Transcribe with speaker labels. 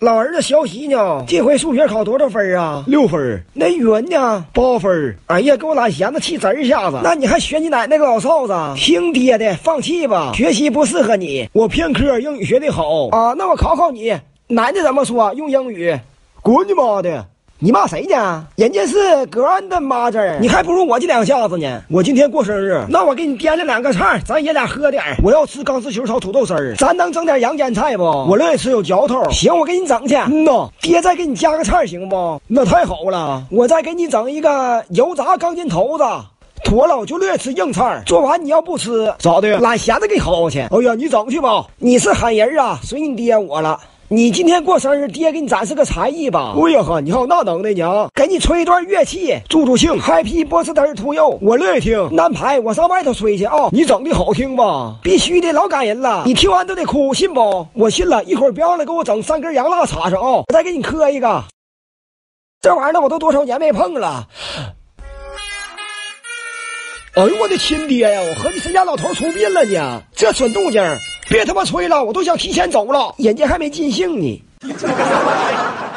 Speaker 1: 老儿子学习呢？这回数学考多少分啊？
Speaker 2: 六分。
Speaker 1: 那语文呢？
Speaker 2: 八分。
Speaker 1: 哎呀，给我俩闲的气直一下子。那你还学你奶奶个老臊子？听爹的，放弃吧，学习不适合你。
Speaker 2: 我偏科英语学得好
Speaker 1: 啊。那我考考你，男的怎么说？用英语？
Speaker 2: 滚你妈的！
Speaker 1: 你骂谁呢？人家是 grandmother，你还不如我这两下子呢。
Speaker 2: 我今天过生日，
Speaker 1: 那我给你掂了两个菜，咱爷俩喝点。我要吃钢丝球炒土豆丝儿，咱能整点阳间菜不？
Speaker 2: 我乐意吃有嚼头。
Speaker 1: 行，我给你整去。
Speaker 2: 嗯呐，
Speaker 1: 爹再给你加个菜行不？
Speaker 2: 那太好了。
Speaker 1: 我再给你整一个油炸钢筋头子。妥了，我就乐意吃硬菜。做完你要不吃
Speaker 2: 咋的？
Speaker 1: 懒闲子给薅去。
Speaker 2: 哎呀，你整去吧。
Speaker 1: 你是喊人啊，随你爹我了。你今天过生日，爹给你展示个才艺吧。
Speaker 2: 哎呀呵，你还有那能耐呢？
Speaker 1: 给你吹一段乐器，
Speaker 2: 助助兴。
Speaker 1: Happy birthday to you，
Speaker 2: 我乐意听。
Speaker 1: 安排我上外头吹去啊。
Speaker 2: 你整的好听吧？
Speaker 1: 必须的，老感人了。你听完都得哭，信不？我信了。一会儿别忘了给我整三根洋蜡插上啊。我再给你磕一个。这玩意儿我都多少年没碰了。
Speaker 2: 哎呦我的亲爹呀！我合计谁家老头出殡了呢？这损动静！别他妈吹了，我都想提前走了，
Speaker 1: 人家还没尽兴呢。